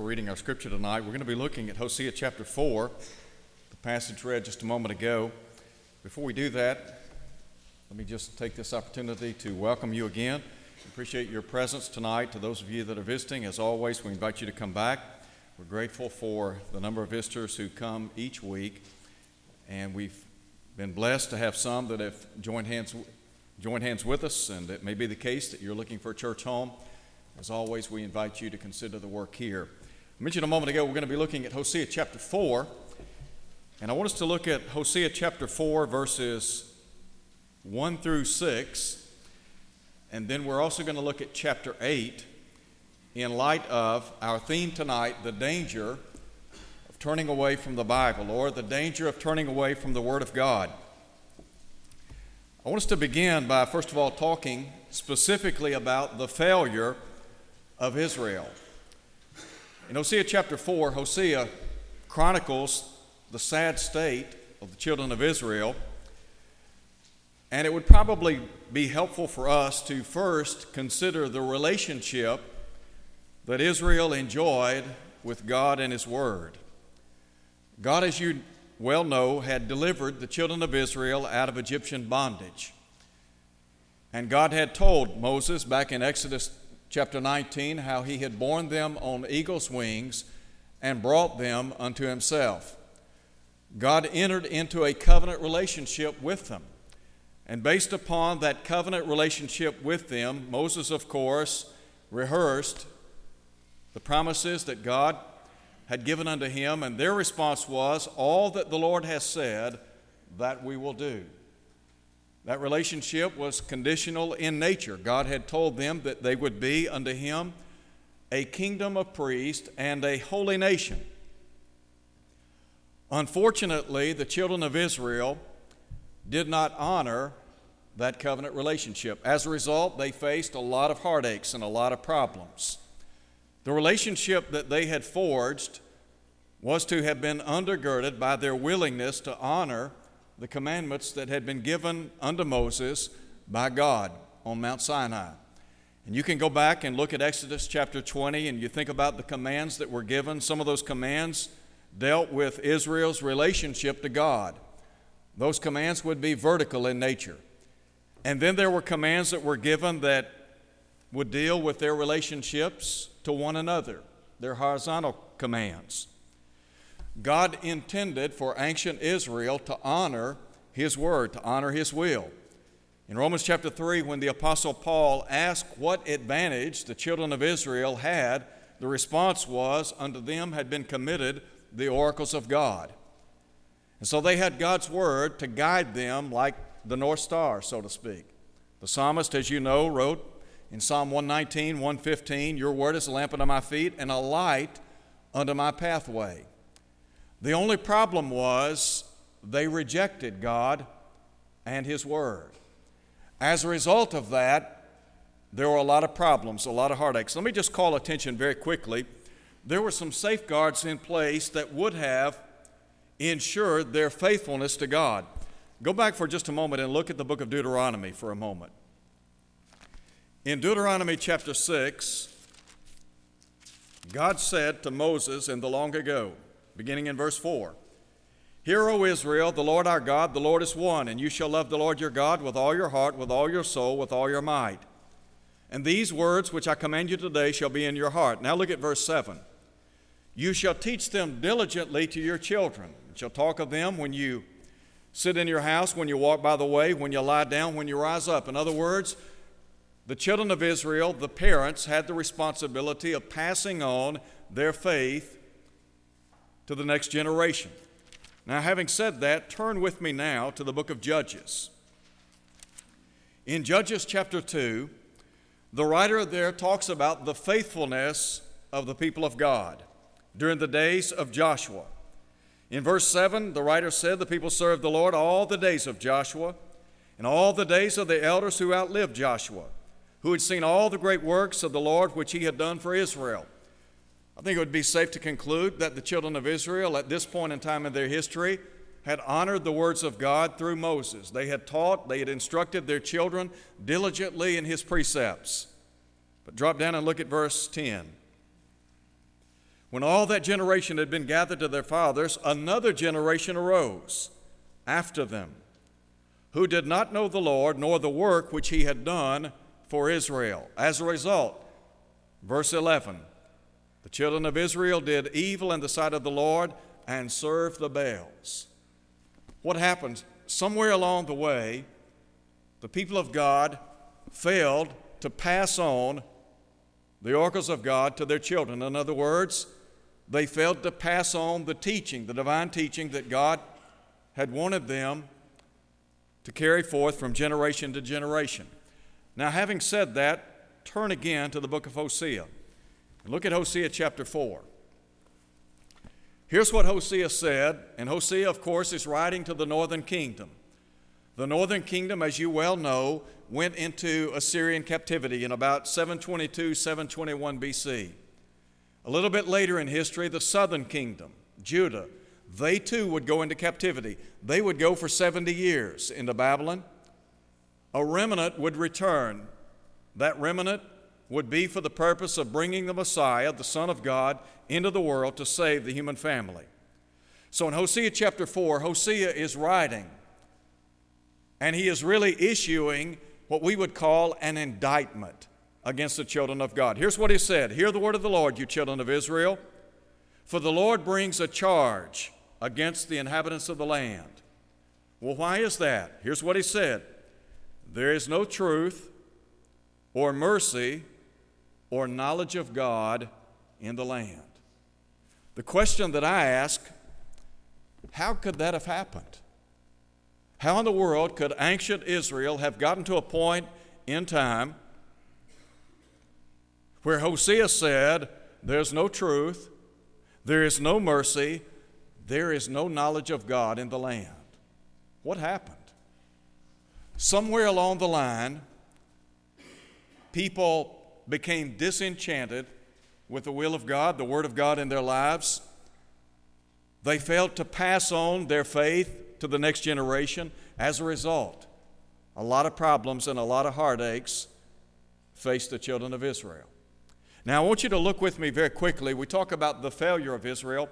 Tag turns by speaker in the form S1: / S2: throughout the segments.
S1: for reading our scripture tonight. We're going to be looking at Hosea chapter 4, the passage read just a moment ago. Before we do that, let me just take this opportunity to welcome you again. Appreciate your presence tonight. To those of you that are visiting, as always, we invite you to come back. We're grateful for the number of visitors who come each week, and we've been blessed to have some that have joined hands, joined hands with us, and it may be the case that you're looking for a church home. As always, we invite you to consider the work here. I mentioned a moment ago we're going to be looking at Hosea chapter 4, and I want us to look at Hosea chapter 4, verses 1 through 6, and then we're also going to look at chapter 8 in light of our theme tonight the danger of turning away from the Bible, or the danger of turning away from the Word of God. I want us to begin by, first of all, talking specifically about the failure of Israel. In Hosea chapter 4, Hosea chronicles the sad state of the children of Israel. And it would probably be helpful for us to first consider the relationship that Israel enjoyed with God and His Word. God, as you well know, had delivered the children of Israel out of Egyptian bondage. And God had told Moses back in Exodus chapter 19 how he had borne them on eagle's wings and brought them unto himself. God entered into a covenant relationship with them. And based upon that covenant relationship with them, Moses, of course, rehearsed the promises that God had given unto him, and their response was, All that the Lord has said, that we will do. That relationship was conditional in nature. God had told them that they would be unto Him a kingdom of priests and a holy nation. Unfortunately, the children of Israel did not honor that covenant relationship. As a result, they faced a lot of heartaches and a lot of problems. The relationship that they had forged was to have been undergirded by their willingness to honor the commandments that had been given unto Moses by God on Mount Sinai. And you can go back and look at Exodus chapter 20 and you think about the commands that were given. Some of those commands dealt with Israel's relationship to God. Those commands would be vertical in nature. And then there were commands that were given that would deal with their relationships to one another, their horizontal commands. God intended for ancient Israel to honor His word, to honor His will. In Romans chapter 3, when the Apostle Paul asked what advantage the children of Israel had, the response was, Unto them had been committed the oracles of God. And so they had God's word to guide them like the North Star, so to speak. The psalmist, as you know, wrote in Psalm 119, 115, Your word is a lamp unto my feet and a light unto my pathway. The only problem was they rejected God and His Word. As a result of that, there were a lot of problems, a lot of heartaches. Let me just call attention very quickly. There were some safeguards in place that would have ensured their faithfulness to God. Go back for just a moment and look at the book of Deuteronomy for a moment. In Deuteronomy chapter 6, God said to Moses in the long ago, beginning in verse 4. Hear, O Israel, the Lord our God, the Lord is one, and you shall love the Lord your God with all your heart, with all your soul, with all your might. And these words which I command you today shall be in your heart. Now look at verse 7. You shall teach them diligently to your children, and shall talk of them when you sit in your house, when you walk by the way, when you lie down, when you rise up. In other words, the children of Israel, the parents, had the responsibility of passing on their faith to the next generation. Now, having said that, turn with me now to the book of Judges. In Judges chapter 2, the writer there talks about the faithfulness of the people of God during the days of Joshua. In verse 7, the writer said, The people served the Lord all the days of Joshua and all the days of the elders who outlived Joshua, who had seen all the great works of the Lord which he had done for Israel. I think it would be safe to conclude that the children of Israel at this point in time in their history had honored the words of God through Moses. They had taught, they had instructed their children diligently in his precepts. But drop down and look at verse 10. When all that generation had been gathered to their fathers, another generation arose after them, who did not know the Lord nor the work which he had done for Israel. As a result, verse 11 the children of Israel did evil in the sight of the Lord and served the Baals. What happened? Somewhere along the way, the people of God failed to pass on the oracles of God to their children. In other words, they failed to pass on the teaching, the divine teaching that God had wanted them to carry forth from generation to generation. Now, having said that, turn again to the book of Hosea. Look at Hosea chapter 4. Here's what Hosea said, and Hosea, of course, is writing to the northern kingdom. The northern kingdom, as you well know, went into Assyrian captivity in about 722, 721 BC. A little bit later in history, the southern kingdom, Judah, they too would go into captivity. They would go for 70 years into Babylon. A remnant would return. That remnant would be for the purpose of bringing the Messiah, the Son of God, into the world to save the human family. So in Hosea chapter 4, Hosea is writing, and he is really issuing what we would call an indictment against the children of God. Here's what he said Hear the word of the Lord, you children of Israel. For the Lord brings a charge against the inhabitants of the land. Well, why is that? Here's what he said There is no truth or mercy or knowledge of God in the land. The question that I ask how could that have happened? How in the world could ancient Israel have gotten to a point in time where Hosea said, There's no truth, there is no mercy, there is no knowledge of God in the land? What happened? Somewhere along the line, people became disenchanted with the will of God, the Word of God in their lives. They failed to pass on their faith to the next generation. As a result, a lot of problems and a lot of heartaches faced the children of Israel. Now, I want you to look with me very quickly. We talk about the failure of Israel.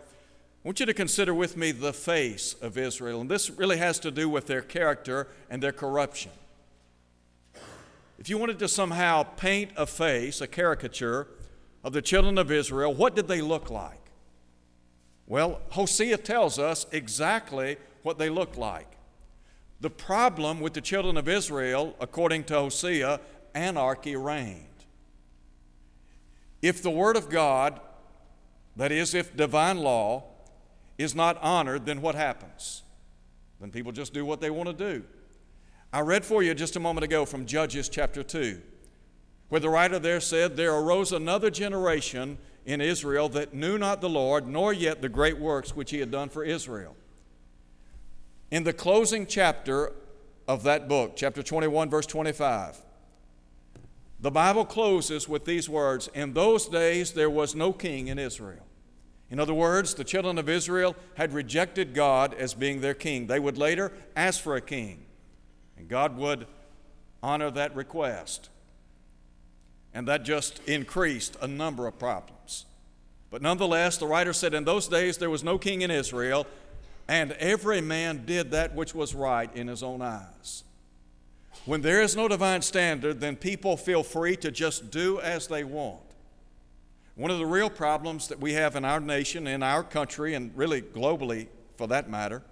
S1: I want you to consider with me the face of Israel. And this really has to do with their character and their corruption. If you wanted to somehow paint a face, a caricature of the children of Israel, what did they look like? Well, Hosea tells us exactly what they looked like. The problem with the children of Israel, according to Hosea, anarchy reigned. If the Word of God, that is, if divine law, is not honored, then what happens? Then people just do what they want to do. I read for you just a moment ago from Judges chapter 2, where the writer there said, There arose another generation in Israel that knew not the Lord, nor yet the great works which he had done for Israel. In the closing chapter of that book, chapter 21, verse 25, the Bible closes with these words In those days there was no king in Israel. In other words, the children of Israel had rejected God as being their king. They would later ask for a king. And God would honor that request. And that just increased a number of problems. But nonetheless, the writer said, In those days there was no king in Israel, and every man did that which was right in his own eyes. When there is no divine standard, then people feel free to just do as they want. One of the real problems that we have in our nation, in our country, and really globally for that matter,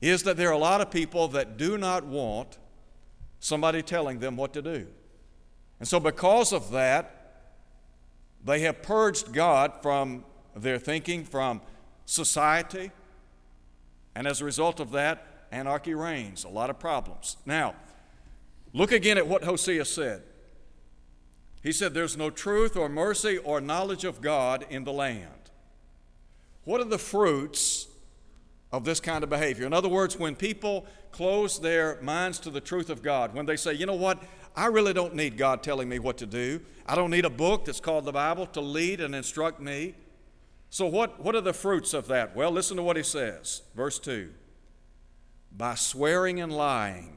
S1: is that there are a lot of people that do not want somebody telling them what to do. And so, because of that, they have purged God from their thinking, from society, and as a result of that, anarchy reigns, a lot of problems. Now, look again at what Hosea said. He said, There's no truth or mercy or knowledge of God in the land. What are the fruits of this kind of behavior. In other words, when people close their minds to the truth of God, when they say, you know what, I really don't need God telling me what to do, I don't need a book that's called the Bible to lead and instruct me. So, what, what are the fruits of that? Well, listen to what he says. Verse 2 By swearing and lying,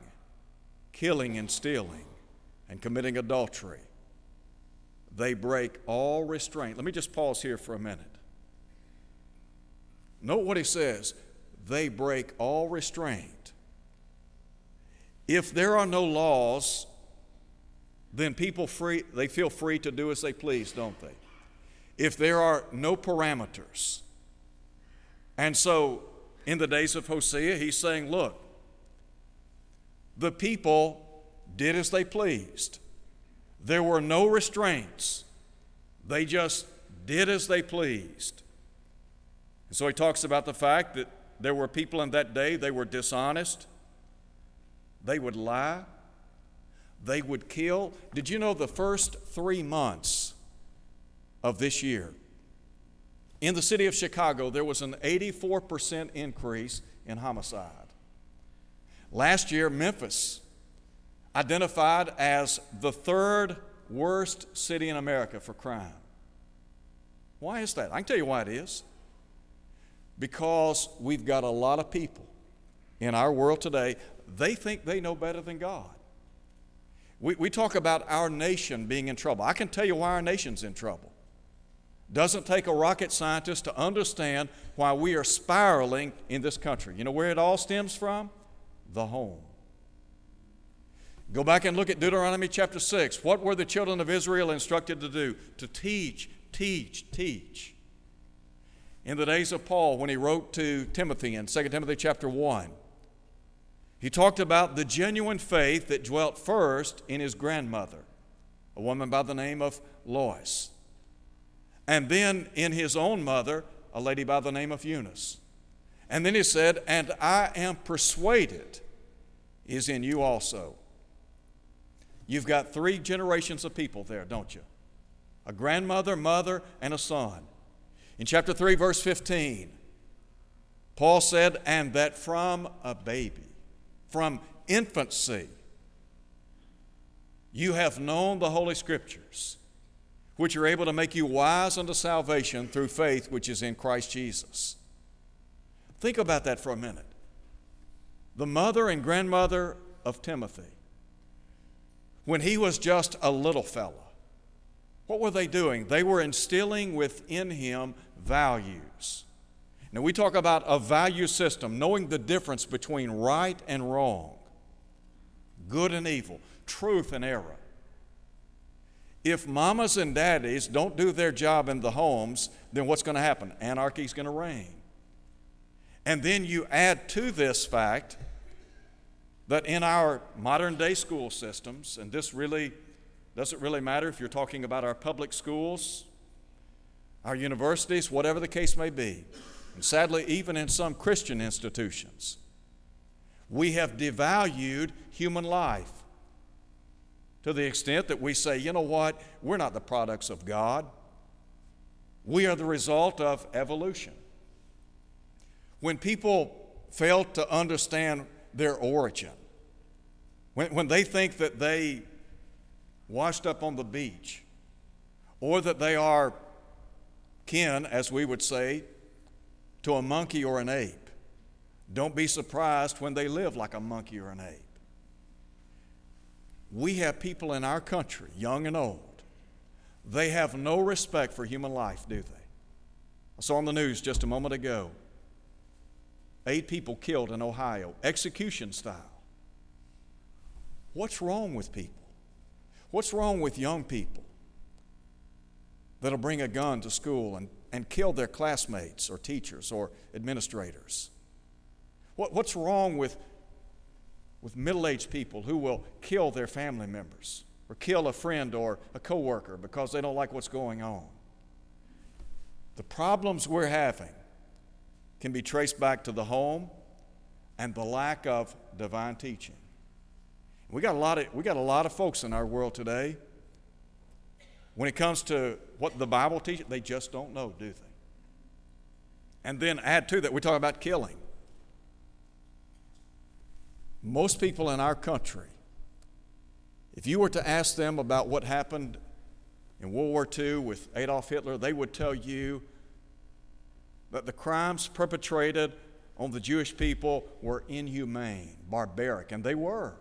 S1: killing and stealing, and committing adultery. they break all restraint. Let me just pause here for a minute. Note what he says they break all restraint. If there are no laws, then people free they feel free to do as they please, don't they? If there are no parameters. And so in the days of Hosea, he's saying, look, the people did as they pleased. There were no restraints. They just did as they pleased. And so he talks about the fact that there were people in that day, they were dishonest, they would lie, they would kill. Did you know the first three months of this year, in the city of Chicago, there was an 84% increase in homicide. Last year, Memphis identified as the third worst city in America for crime. Why is that? I can tell you why it is. Because we've got a lot of people in our world today, they think they know better than God. We, we talk about our nation being in trouble. I can tell you why our nation's in trouble. Doesn't take a rocket scientist to understand why we are spiraling in this country. You know where it all stems from? The home. Go back and look at Deuteronomy chapter 6. What were the children of Israel instructed to do? To teach, teach, teach. In the days of Paul, when he wrote to Timothy in 2 Timothy chapter 1, he talked about the genuine faith that dwelt first in his grandmother, a woman by the name of Lois, and then in his own mother, a lady by the name of Eunice. And then he said, And I am persuaded is in you also. You've got three generations of people there, don't you? A grandmother, mother, and a son. In chapter 3, verse 15, Paul said, And that from a baby, from infancy, you have known the Holy Scriptures, which are able to make you wise unto salvation through faith which is in Christ Jesus. Think about that for a minute. The mother and grandmother of Timothy when he was just a little fella. What were they doing? They were instilling within him values. Now, we talk about a value system, knowing the difference between right and wrong, good and evil, truth and error. If mamas and daddies don't do their job in the homes, then what's going to happen? Anarchy is going to reign. And then you add to this fact that in our modern day school systems, and this really doesn't really matter if you're talking about our public schools, our universities, whatever the case may be, and sadly, even in some Christian institutions, we have devalued human life to the extent that we say, you know what, we're not the products of God. We are the result of evolution. When people fail to understand their origin. When, when they think that they washed up on the beach, or that they are kin, as we would say, to a monkey or an ape, don't be surprised when they live like a monkey or an ape. We have people in our country, young and old, they have no respect for human life, do they? I saw on the news just a moment ago Eight people killed in Ohio, execution style. What's wrong with people? What's wrong with young people that'll bring a gun to school and, and kill their classmates or teachers or administrators? What, what's wrong with, with middle aged people who will kill their family members or kill a friend or a coworker because they don't like what's going on? The problems we're having can be traced back to the home and the lack of divine teaching. We got a lot of, we got a lot of folks in our world today. When it comes to what the Bible teaches, they just don't know, do they? And then add to that, we talk about killing. Most people in our country, if you were to ask them about what happened in World War II with Adolf Hitler, they would tell you that the crimes perpetrated on the Jewish people were inhumane, barbaric, and they were.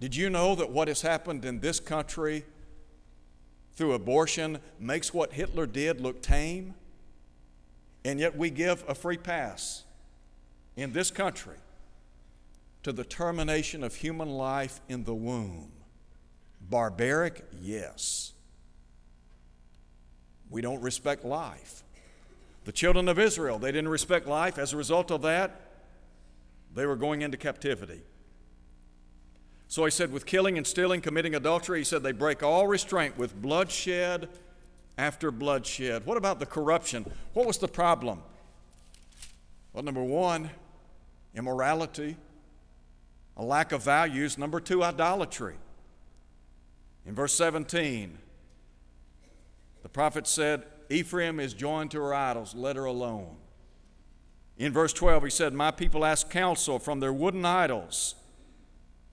S1: Did you know that what has happened in this country through abortion makes what Hitler did look tame, and yet we give a free pass in this country to the termination of human life in the womb. Barbaric? Yes. We don't respect life. The children of Israel, they didn't respect life. As a result of that, they were going into captivity. So he said, with killing and stealing, committing adultery, he said they break all restraint with bloodshed after bloodshed. What about the corruption? What was the problem? Well, number one, immorality, a lack of values. Number two, idolatry. In verse 17, the prophet said, Ephraim is joined to her idols, let her alone. In verse 12, he said, My people ask counsel from their wooden idols,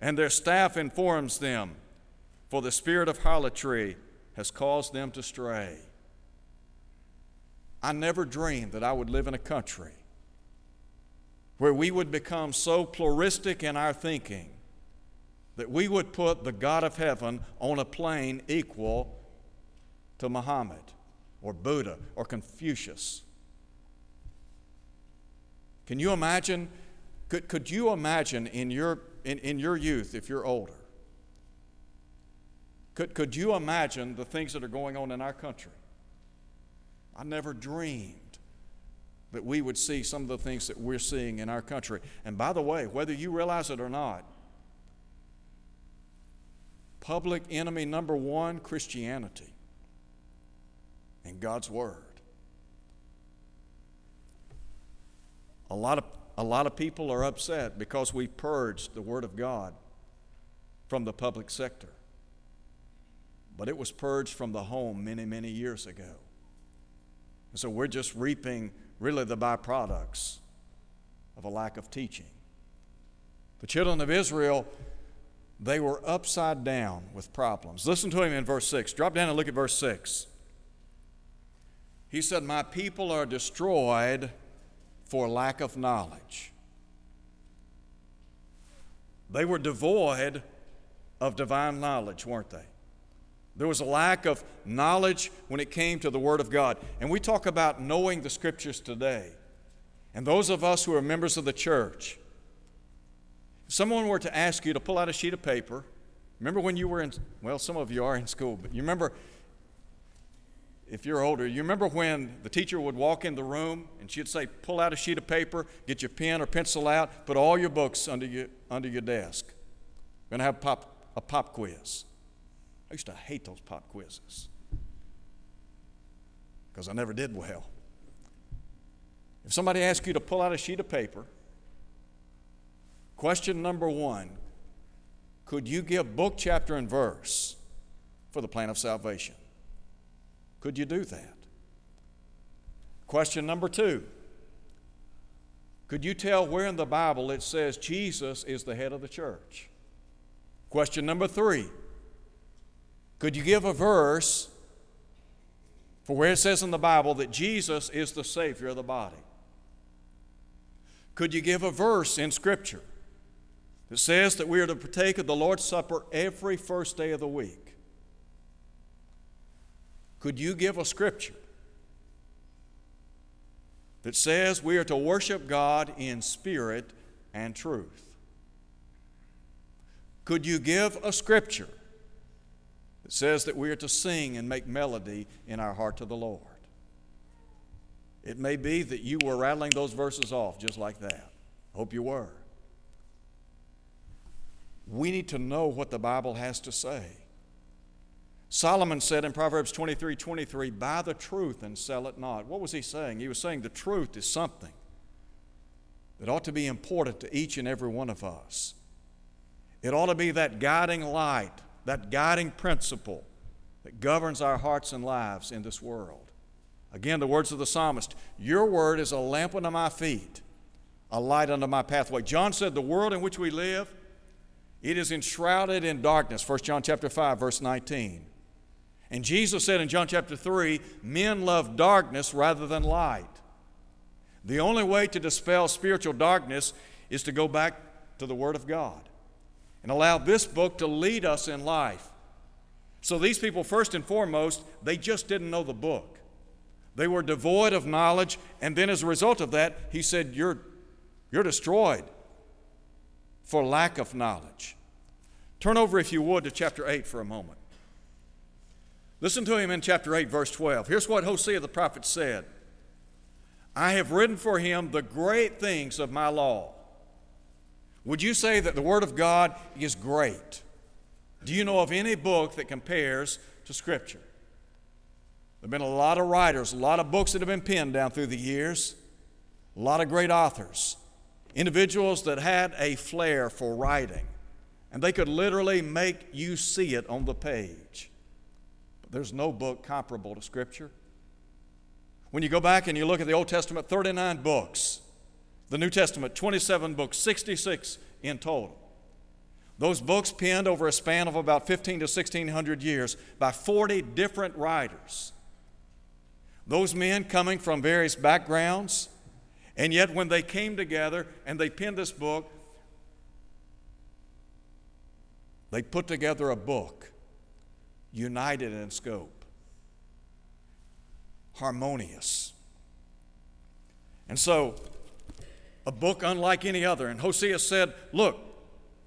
S1: and their staff informs them, for the spirit of harlotry has caused them to stray. I never dreamed that I would live in a country where we would become so pluralistic in our thinking that we would put the God of heaven on a plane equal to Muhammad or Buddha or Confucius. Can you imagine? Could, could you imagine in your, in, in your youth, if you're older, could, could you imagine the things that are going on in our country? I never dreamed that we would see some of the things that we're seeing in our country. And by the way, whether you realize it or not, public enemy number one Christianity and God's Word. A lot of, a lot of people are upset because we purged the Word of God from the public sector. But it was purged from the home many, many years ago. And so we're just reaping really the byproducts of a lack of teaching. The children of Israel, they were upside down with problems. Listen to him in verse 6. Drop down and look at verse 6. He said, My people are destroyed for lack of knowledge. They were devoid of divine knowledge, weren't they? There was a lack of knowledge when it came to the Word of God. And we talk about knowing the Scriptures today. And those of us who are members of the church, if someone were to ask you to pull out a sheet of paper, remember when you were in, well, some of you are in school, but you remember, if you're older, you remember when the teacher would walk in the room and she'd say, pull out a sheet of paper, get your pen or pencil out, put all your books under your, under your desk. We're going to have pop, a pop quiz. I used to hate those pop quizzes because I never did well. If somebody asks you to pull out a sheet of paper, question number one could you give book, chapter, and verse for the plan of salvation? Could you do that? Question number two Could you tell where in the Bible it says Jesus is the head of the church? Question number three could you give a verse for where it says in the Bible that Jesus is the Savior of the body? Could you give a verse in Scripture that says that we are to partake of the Lord's Supper every first day of the week? Could you give a scripture that says we are to worship God in spirit and truth? Could you give a scripture that says that we are to sing and make melody in our heart to the Lord. It may be that you were rattling those verses off just like that. Hope you were. We need to know what the Bible has to say. Solomon said in Proverbs 23 23, Buy the truth and sell it not. What was he saying? He was saying the truth is something that ought to be important to each and every one of us. It ought to be that guiding light that guiding principle that governs our hearts and lives in this world. Again, the words of the psalmist Your word is a lamp unto my feet, a light unto my pathway. John said, The world in which we live, it is enshrouded in darkness. 1 John chapter 5, verse 19. And Jesus said in John chapter 3, men love darkness rather than light. The only way to dispel spiritual darkness is to go back to the Word of God and allow this book to lead us in life. So these people, first and foremost, they just didn't know the book. They were devoid of knowledge, and then as a result of that, he said, You're, you're destroyed for lack of knowledge. Turn over, if you would, to chapter 8 for a moment. Listen to him in chapter 8, verse 12. Here's what Hosea the prophet said I have written for him the great things of my law. Would you say that the Word of God is great? Do you know of any book that compares to Scripture? There have been a lot of writers, a lot of books that have been penned down through the years, a lot of great authors, individuals that had a flair for writing, and they could literally make you see it on the page. There's no book comparable to Scripture. When you go back and you look at the Old Testament, 39 books. The New Testament, 27 books, 66 in total. Those books penned over a span of about 15 to 1600 years by 40 different writers. Those men coming from various backgrounds, and yet when they came together and they penned this book, they put together a book united in scope, harmonious. And so, a book unlike any other. And Hosea said, Look,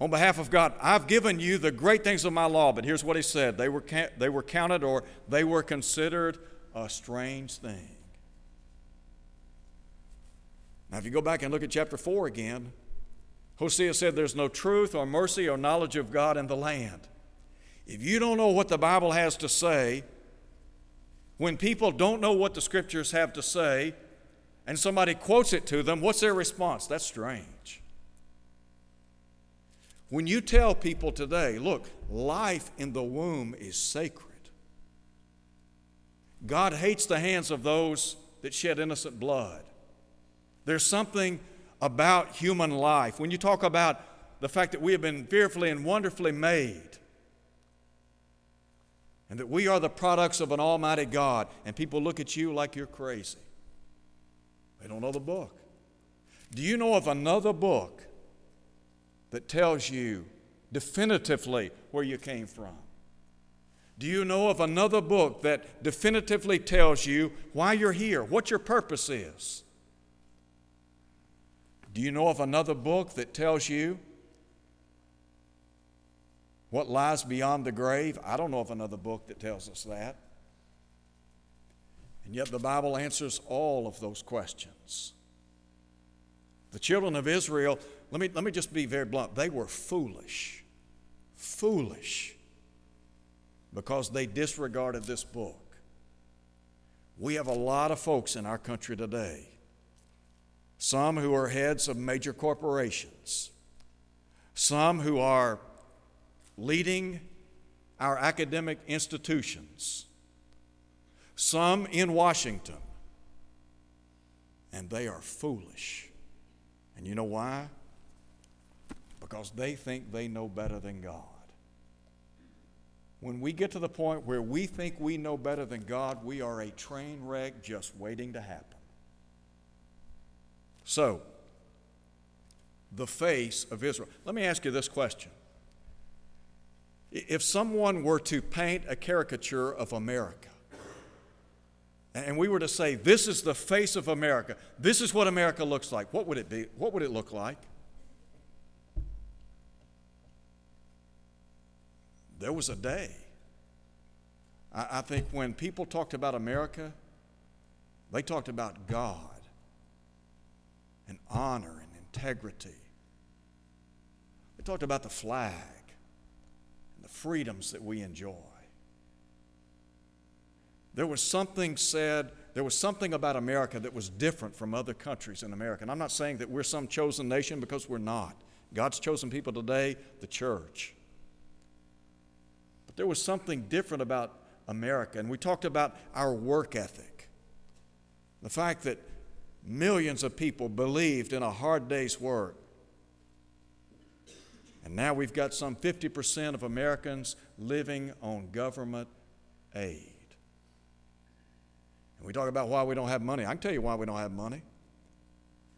S1: on behalf of God, I've given you the great things of my law. But here's what he said they were, they were counted or they were considered a strange thing. Now, if you go back and look at chapter 4 again, Hosea said, There's no truth or mercy or knowledge of God in the land. If you don't know what the Bible has to say, when people don't know what the scriptures have to say, and somebody quotes it to them, what's their response? That's strange. When you tell people today, look, life in the womb is sacred, God hates the hands of those that shed innocent blood. There's something about human life. When you talk about the fact that we have been fearfully and wonderfully made, and that we are the products of an almighty God, and people look at you like you're crazy. They don't know the book. Do you know of another book that tells you definitively where you came from? Do you know of another book that definitively tells you why you're here, what your purpose is? Do you know of another book that tells you what lies beyond the grave? I don't know of another book that tells us that. And yet the Bible answers all of those questions. The children of Israel, let me, let me just be very blunt, they were foolish. Foolish because they disregarded this book. We have a lot of folks in our country today, some who are heads of major corporations, some who are leading our academic institutions, some in Washington, and they are foolish. And you know why? Because they think they know better than God when we get to the point where we think we know better than God, we are a train wreck just waiting to happen. So, the face of Israel. Let me ask you this question. If someone were to paint a caricature of America, and we were to say, this is the face of America, this is what America looks like, what would it be? What would it look like? There was a day. I, I think when people talked about America, they talked about God and honor and integrity. They talked about the flag freedoms that we enjoy. There was something said, there was something about America that was different from other countries in America. And I'm not saying that we're some chosen nation because we're not. God's chosen people today, the church. But there was something different about America. And we talked about our work ethic. The fact that millions of people believed in a hard day's work. And now we've got some 50% of Americans living on government aid. And we talk about why we don't have money. I can tell you why we don't have money.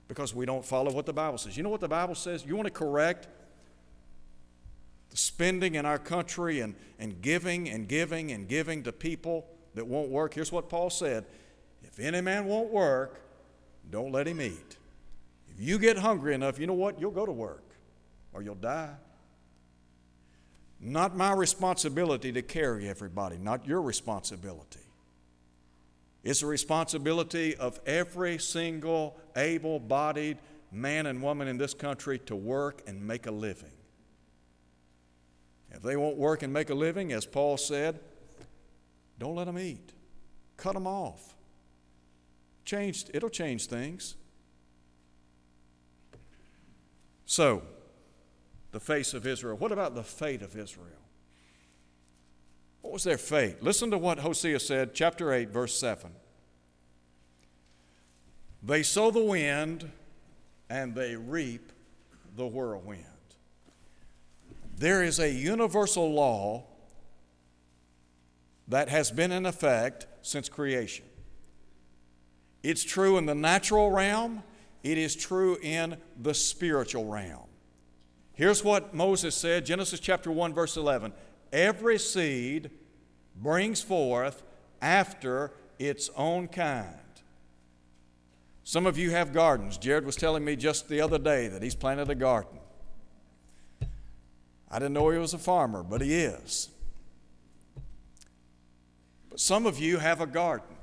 S1: Because we don't follow what the Bible says. You know what the Bible says? You want to correct the spending in our country and, and giving and giving and giving to people that won't work. Here's what Paul said If any man won't work, don't let him eat. If you get hungry enough, you know what? You'll go to work or you'll die. Not my responsibility to carry everybody, not your responsibility. It's the responsibility of every single able bodied man and woman in this country to work and make a living. If they won't work and make a living, as Paul said, don't let them eat. Cut them off. Changed, it'll change things. So, the face of Israel. What about the fate of Israel? What was their fate? Listen to what Hosea said, chapter 8, verse 7. They sow the wind and they reap the whirlwind. There is a universal law that has been in effect since creation. It's true in the natural realm, it is true in the spiritual realm. Here's what Moses said Genesis chapter 1, verse 11 Every seed brings forth after its own kind. Some of you have gardens. Jared was telling me just the other day that he's planted a garden. I didn't know he was a farmer, but he is. But some of you have a garden.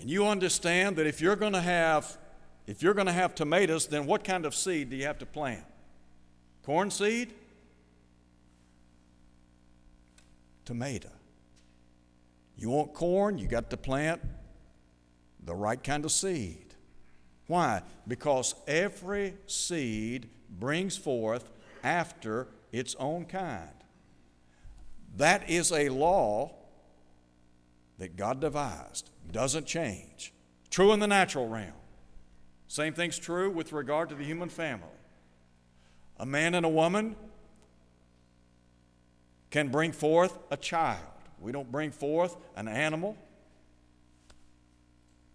S1: And you understand that if you're going to have if you're going to have tomatoes, then what kind of seed do you have to plant? Corn seed? Tomato. You want corn, you got to plant the right kind of seed. Why? Because every seed brings forth after its own kind. That is a law that God devised, doesn't change. True in the natural realm. Same thing's true with regard to the human family. A man and a woman can bring forth a child. We don't bring forth an animal.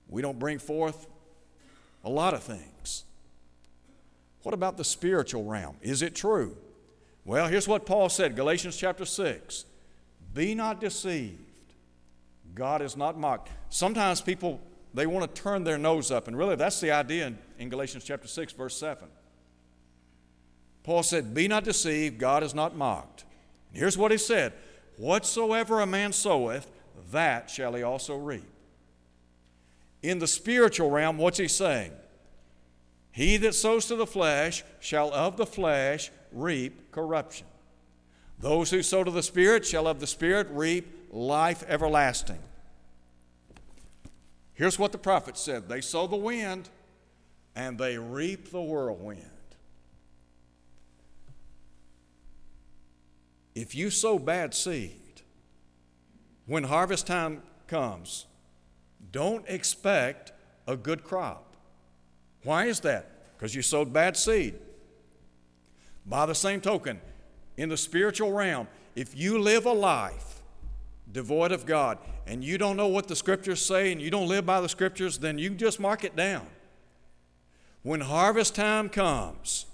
S1: We don't bring forth a lot of things. What about the spiritual realm? Is it true? Well, here's what Paul said Galatians chapter 6 Be not deceived. God is not mocked. Sometimes people, they want to turn their nose up, and really that's the idea in, in Galatians chapter 6, verse 7. Paul said, Be not deceived, God is not mocked. And here's what he said Whatsoever a man soweth, that shall he also reap. In the spiritual realm, what's he saying? He that sows to the flesh shall of the flesh reap corruption. Those who sow to the Spirit shall of the Spirit reap life everlasting. Here's what the prophet said they sow the wind and they reap the whirlwind. If you sow bad seed, when harvest time comes, don't expect a good crop. Why is that? Because you sowed bad seed. By the same token, in the spiritual realm, if you live a life devoid of God and you don't know what the scriptures say and you don't live by the scriptures, then you just mark it down. When harvest time comes,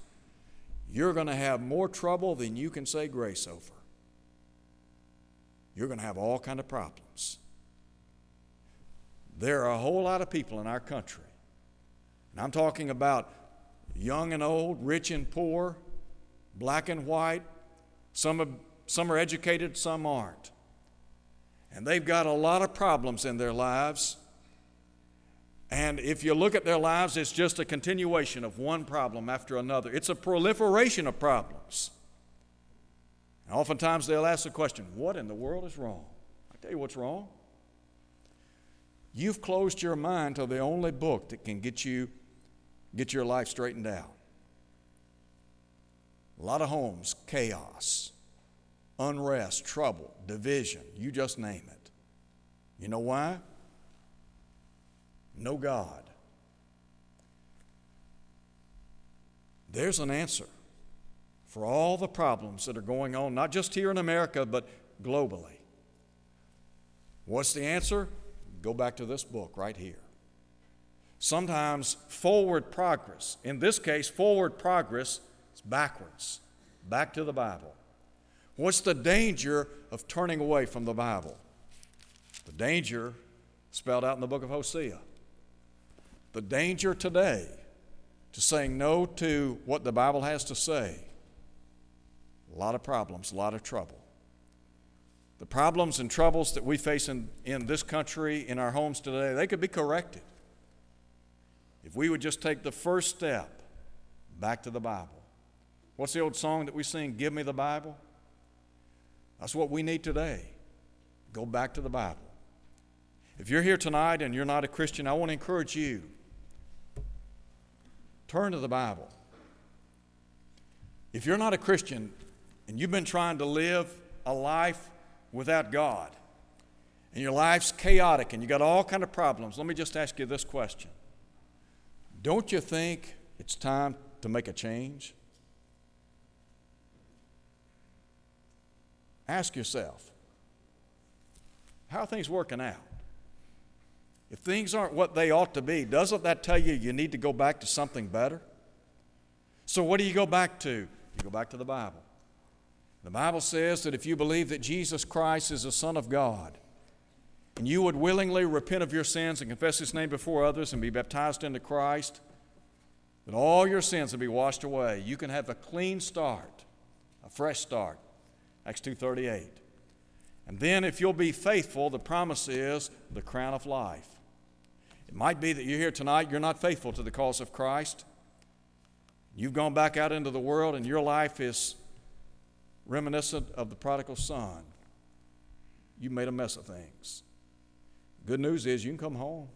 S1: you're going to have more trouble than you can say grace over. You're going to have all kind of problems. There are a whole lot of people in our country, and I'm talking about young and old, rich and poor, black and white. Some are, some are educated, some aren't. And they've got a lot of problems in their lives. And if you look at their lives, it's just a continuation of one problem after another. It's a proliferation of problems. And oftentimes they'll ask the question, What in the world is wrong? I tell you what's wrong. You've closed your mind to the only book that can get you get your life straightened out. A lot of homes, chaos, unrest, trouble, division, you just name it. You know why? No God. There's an answer for all the problems that are going on, not just here in America, but globally. What's the answer? Go back to this book right here. Sometimes forward progress, in this case, forward progress is backwards, back to the Bible. What's the danger of turning away from the Bible? The danger spelled out in the book of Hosea. The danger today to saying no to what the Bible has to say. A lot of problems, a lot of trouble. The problems and troubles that we face in, in this country, in our homes today, they could be corrected if we would just take the first step back to the Bible. What's the old song that we sing? Give me the Bible. That's what we need today. Go back to the Bible. If you're here tonight and you're not a Christian, I want to encourage you. Turn to the Bible. If you're not a Christian and you've been trying to live a life without God, and your life's chaotic and you got all kind of problems, let me just ask you this question. Don't you think it's time to make a change? Ask yourself, how are things working out? If things aren't what they ought to be, doesn't that tell you you need to go back to something better? So, what do you go back to? You go back to the Bible. The Bible says that if you believe that Jesus Christ is the Son of God, and you would willingly repent of your sins and confess His name before others and be baptized into Christ, that all your sins will be washed away. You can have a clean start, a fresh start. Acts 2:38. And then if you'll be faithful, the promise is the crown of life. It might be that you're here tonight, you're not faithful to the cause of Christ. You've gone back out into the world and your life is reminiscent of the prodigal son. You made a mess of things. Good news is you can come home.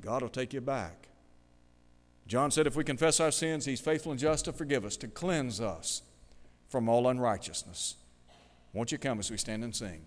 S1: God will take you back. John said, if we confess our sins, He's faithful and just to forgive us, to cleanse us from all unrighteousness. Won't you come as we stand and sing?